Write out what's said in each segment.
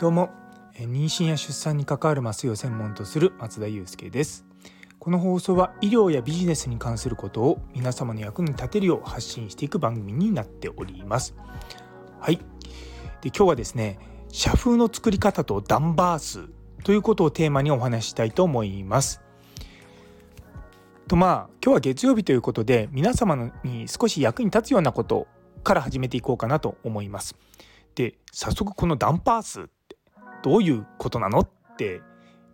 どうも。妊娠や出産に関わる麻酔を専門とする松田祐介です。この放送は医療やビジネスに関することを皆様の役に立てるよう発信していく番組になっております。はい。で今日はですね社風の作り方とダンバー数ということをテーマにお話ししたいと思います。とまあ今日は月曜日ということで皆様に少し役に立つようなことから始めていこうかなと思いますで早速このダンパー数どういうことなのって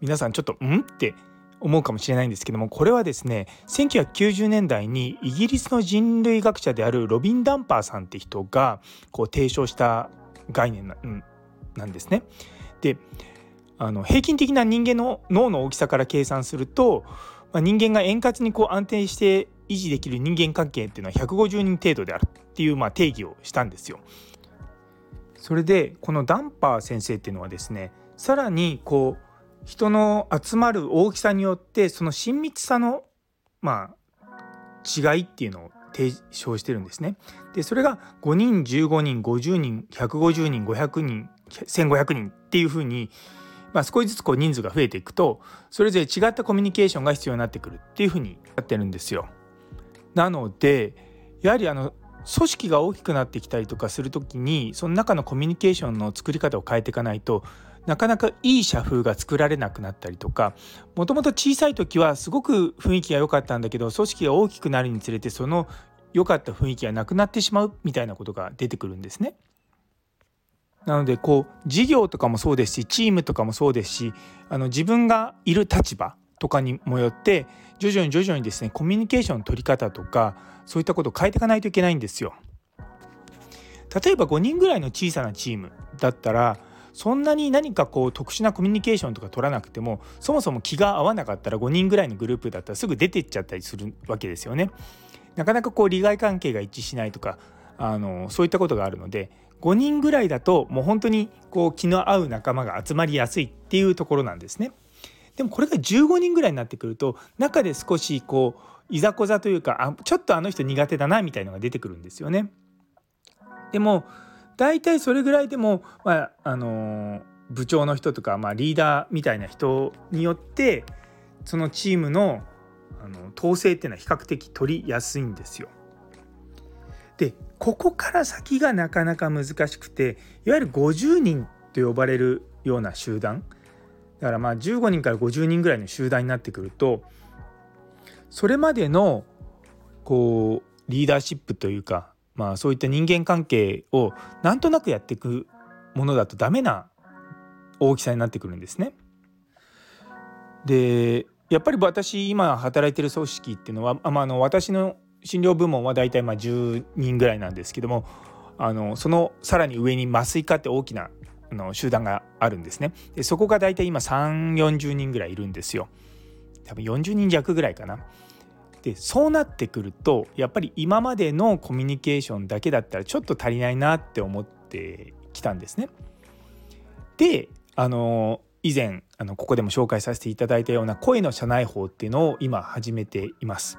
皆さんちょっと「ん?」って思うかもしれないんですけどもこれはですね1990年代にイギリスの人類学者であるロビン・ダンパーさんって人がこう提唱した概念な,、ん、なんですね。であの平均的な人間の脳の大きさから計算すると、まあ、人間が円滑にこう安定して維持できる人間関係っていうのは150人程度であるっていうまあ定義をしたんですよ。それでこのダンパー先生っていうのはですねさらにこう人の集まる大きさによってその親密さのまあ違いっていうのを提唱してるんですね。でそれが5人15人50人150人500人1,500人っていうふうに、まあ、少しずつこう人数が増えていくとそれぞれ違ったコミュニケーションが必要になってくるっていうふうになってるんですよ。なのでやはりあの組織が大きくなってきたりとかする時にその中のコミュニケーションの作り方を変えていかないとなかなかいい社風が作られなくなったりとかもともと小さい時はすごく雰囲気が良かったんだけど組織が大きくなるにつれてその良かった雰囲気がなくなってしまうみたいなことが出てくるんですね。なのでこう事業とかもそうですしチームとかもそうですしあの自分がいる立場とかにもよって徐々に徐々にですねコミュニケーションの取り方とかそういったことを変えていかないといけないんですよ。例えば5人ぐらいの小さなチームだったらそんなに何かこう特殊なコミュニケーションとか取らなくてもそもそも気が合わなかったら5人ぐらいのグループだったらすぐ出てっちゃったりするわけですよね。なかなかこう利害関係が一致しないとかあのそういったことがあるので5人ぐらいだともう本当にこう気の合う仲間が集まりやすいっていうところなんですね。でもこれが15人ぐらいになってくると中で少しこういざこざというかあちょっとあの人苦手だなみたいのが出てくるんですよね。でも大体それぐらいでも、まああの部長の人とか、まあ、リーダーみたいな人によってそのチームのあの統制っていうのは比較的取りやすいんですよ。でここから先がなかなか難しくていわゆる50人と呼ばれるような集団だからまあ15人から50人ぐらいの集団になってくるとそれまでのこうリーダーシップというか、まあ、そういった人間関係をなんとなくやっていくものだとダメな大きさになってくるんですね。でやっぱり私今働いてる組織っていうのは、まあ、あの私の診療部門は大体まあ10人ぐらいなんですけどもあのそのさらに上に麻酔科って大きなあの集団があるんですね。でそこが大体今3 4 0人ぐらいいるんですよ。多分40人弱ぐらいかな。でそうなってくるとやっぱり今までのコミュニケーションだけだったらちょっと足りないなって思ってきたんですね。であの以前あのここでも紹介させていただいたような声の社内法っていうのを今始めています。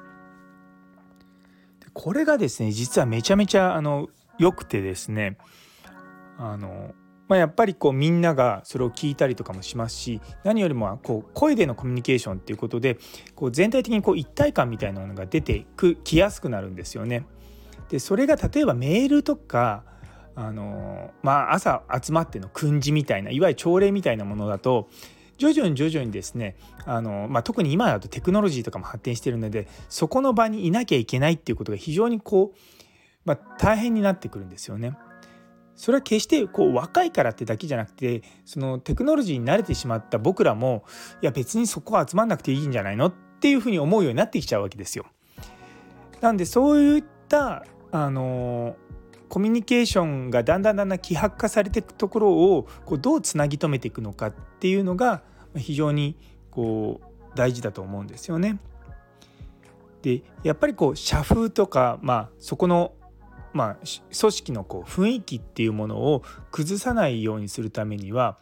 これがですね実はめちゃめちゃあの良くてですねあの、まあ、やっぱりこうみんながそれを聞いたりとかもしますし何よりもこう声でのコミュニケーションっていうことでこう全体的にこう一体感みたいなのが出てくきやすくなるんですよね。でそれが例えばメールとかあのまあ朝集まっての訓示みたいないわゆる朝礼みたいなものだと徐々に徐々にですねあの、まあ、特に今だとテクノロジーとかも発展してるのでそこの場にいなきゃいけないっていうことが非常にこう、まあ、大変になってくるんですよね。それは決してこう若いからってだけじゃなくてそのテクノロジーに慣れてしまった僕らもいや別にそこは集まんなくていいんじゃないの？っていうふうに思うようになってきちゃうわけですよ。なんでそういったあのコミュニケーションがだんだんだんだん希薄化されていくところをこうどうつなぎ止めていくのかっていうのが非常にこう大事だと思うんですよね。でやっぱりこう社風とか、まあ、そこの、まあ、組織のこう雰囲気っていうものを崩さないようにするためには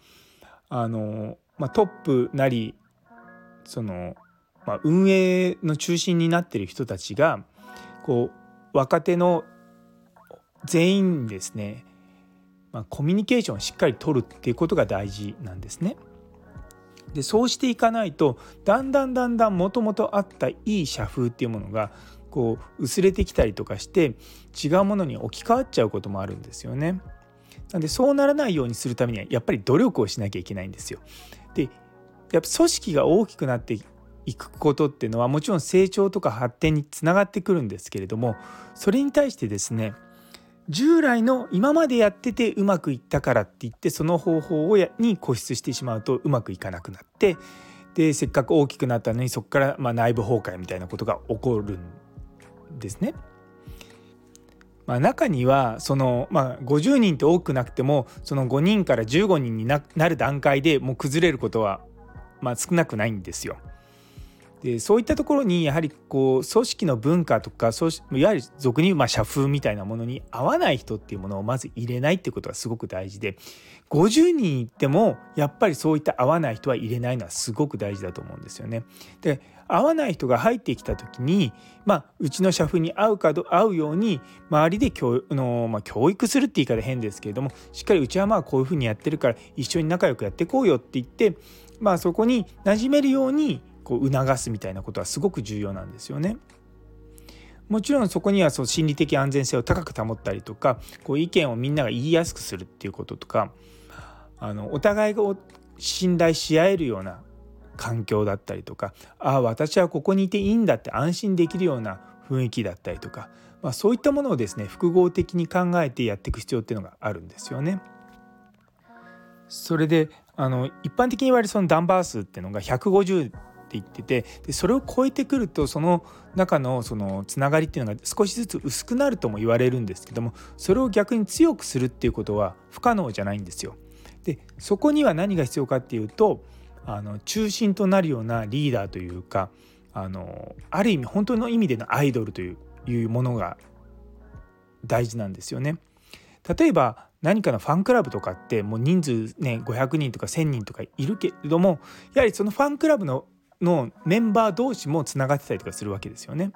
あの、まあ、トップなりその、まあ、運営の中心になってる人たちがこう若手の全員ですね、まあ、コミュニケーションをしっかりとるっていうことが大事なんですね。でそうしていかないとだんだんだんだんもともとあったいい社風っていうものがこう薄れてきたりとかして違うものに置き換わっちゃうこともあるんですよね。なんでそうならないようにするためにはやっぱり努力をしなきゃいけないんですよ。でやっぱ組織が大きくなっていくことっていうのはもちろん成長とか発展につながってくるんですけれどもそれに対してですね従来の今までやっててうまくいったからって言ってその方法をやに固執してしまうとうまくいかなくなってでせっかく大きくなったのにそこからま内部崩壊みたいなことが起こるんですね。まあ、中にはその、まあ、50人って多くなくてもその5人から15人になる段階でもう崩れることは、ま、少なくないんですよ。でそういったところにやはりこう組織の文化とかいわゆる俗にまあ社風みたいなものに合わない人っていうものをまず入れないってことがすごく大事で50人いってもやっぱりそういった合わない人は入れないのはすごく大事だと思うんですよね。で合わない人が入ってきた時に、まあ、うちの社風に合うか合うように周りで教の、まあ、教育するって言い方変ですけれどもしっかりうちはまあこういうふうにやってるから一緒に仲良くやっていこうよって言って、まあ、そこに馴染めるようにこう促すみたいなことはすごく重要なんですよね。もちろんそこにはそう心理的安全性を高く保ったりとかこう意見をみんなが言いやすくするっていうこととかあのお互いが信頼し合えるような環境だったりとかああ私はここにいていいんだって安心できるような雰囲気だったりとか、まあ、そういったものをですね複合的に考えてやっていく必要っていうのがあるんですよね。それであの一般的に言われるそのダンバー数っていうのが150言っててでそれを超えてくるとその中のそのつながりっていうのが少しずつ薄くなるとも言われるんですけどもそれを逆に強くするっていうことは不可能じゃないんですよ。でそこには何が必要かっていうとあの中心となるようなリーダーというかあのある意味本当の意味でのアイドルといういうものが大事なんですよね。例えば何かのファンクラブとかってもう人数ね500人とか1,000人とかいるけれどもやはりそのファンクラブののメンバー同士もつながってたりとかするわけですよね。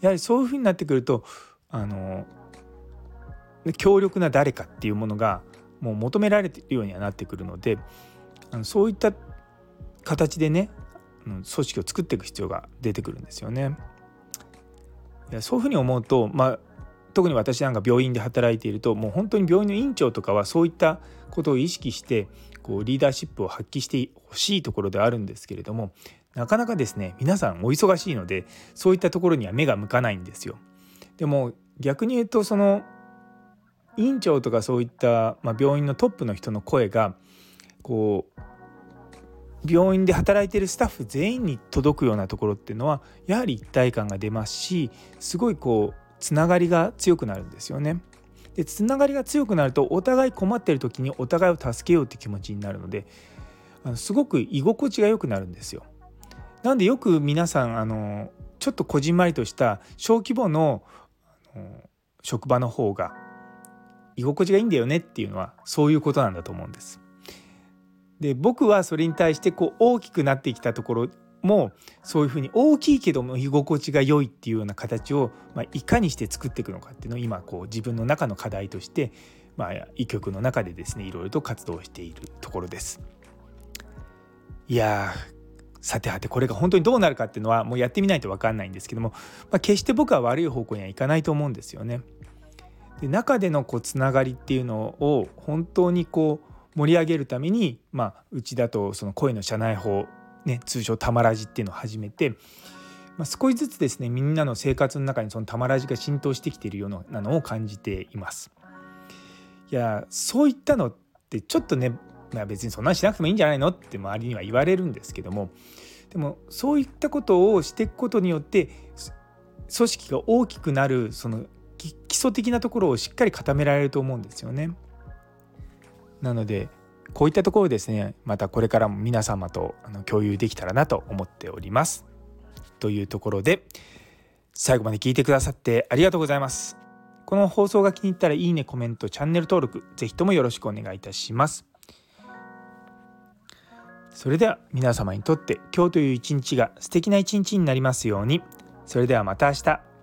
やはりそういうふうになってくるとあの強力な誰かっていうものがもう求められてるようにはなってくるのであのそういった形でね組織を作っていく必要が出てくるんですよね。いやそういうふうに思うと、まあ、特に私なんか病院で働いているともう本当に病院の院長とかはそういったことを意識してこうリーダーシップを発揮してほしいところであるんですけれどもなかなかですね皆さんお忙しいのでそういったところには目が向かないんですよ。でも逆に言うとその院長とかそういった、まあ、病院のトップの人の声がこう病院で働いているスタッフ全員に届くようなところっていうのはやはり一体感が出ますしすごいこうつながりが強くなるんですよね。でつながりが強くなるとお互い困ってる時にお互いを助けようって気持ちになるのであのすごく居心地が良くなるんですよ。なんでよく皆さんあのちょっとこじんまりとした小規模のあの職場の方が居心地がいいんだよねっていうのはそういうことなんだと思うんです。で僕はそれに対してこう大きくなってきたところもそういうふうに大きいけども居心地が良いっていうような形を、まあ、いかにして作っていくのかっていうのを今こう自分の中の課題として、まあ、医局の中でですねいろいろと活動しているところです。いやさてはてこれが本当にどうなるかっていうのはもうやってみないと分かんないんですけども、まあ、決して僕は悪い方向にはいかないと思うんですよね。で中でのこうつながりっていうのを本当にこう盛り上げるために、まあ、うちだとその声の社内法ね、通称タマラジっていうのを始めて、まあ、少しずつですねみんなの生活の中にそのタマラジが浸透してきているようなのを感じています。いやそういったのってちょっとね、まあ、別にそんなにしなくてもいいんじゃないのって周りには言われるんですけどもでもそういったことをしていくことによって組織が大きくなるその基礎的なところをしっかり固められると思うんですよね。なのでこういったところですねまたこれからも皆様と共有できたらなと思っております。というところで最後まで聞いてくださってありがとうございます。この放送が気に入ったらいいねコメントチャンネル登録ぜひともよろしくお願いいたします。それでは皆様にとって今日という一日が素敵な一日になりますように。それではまた明日。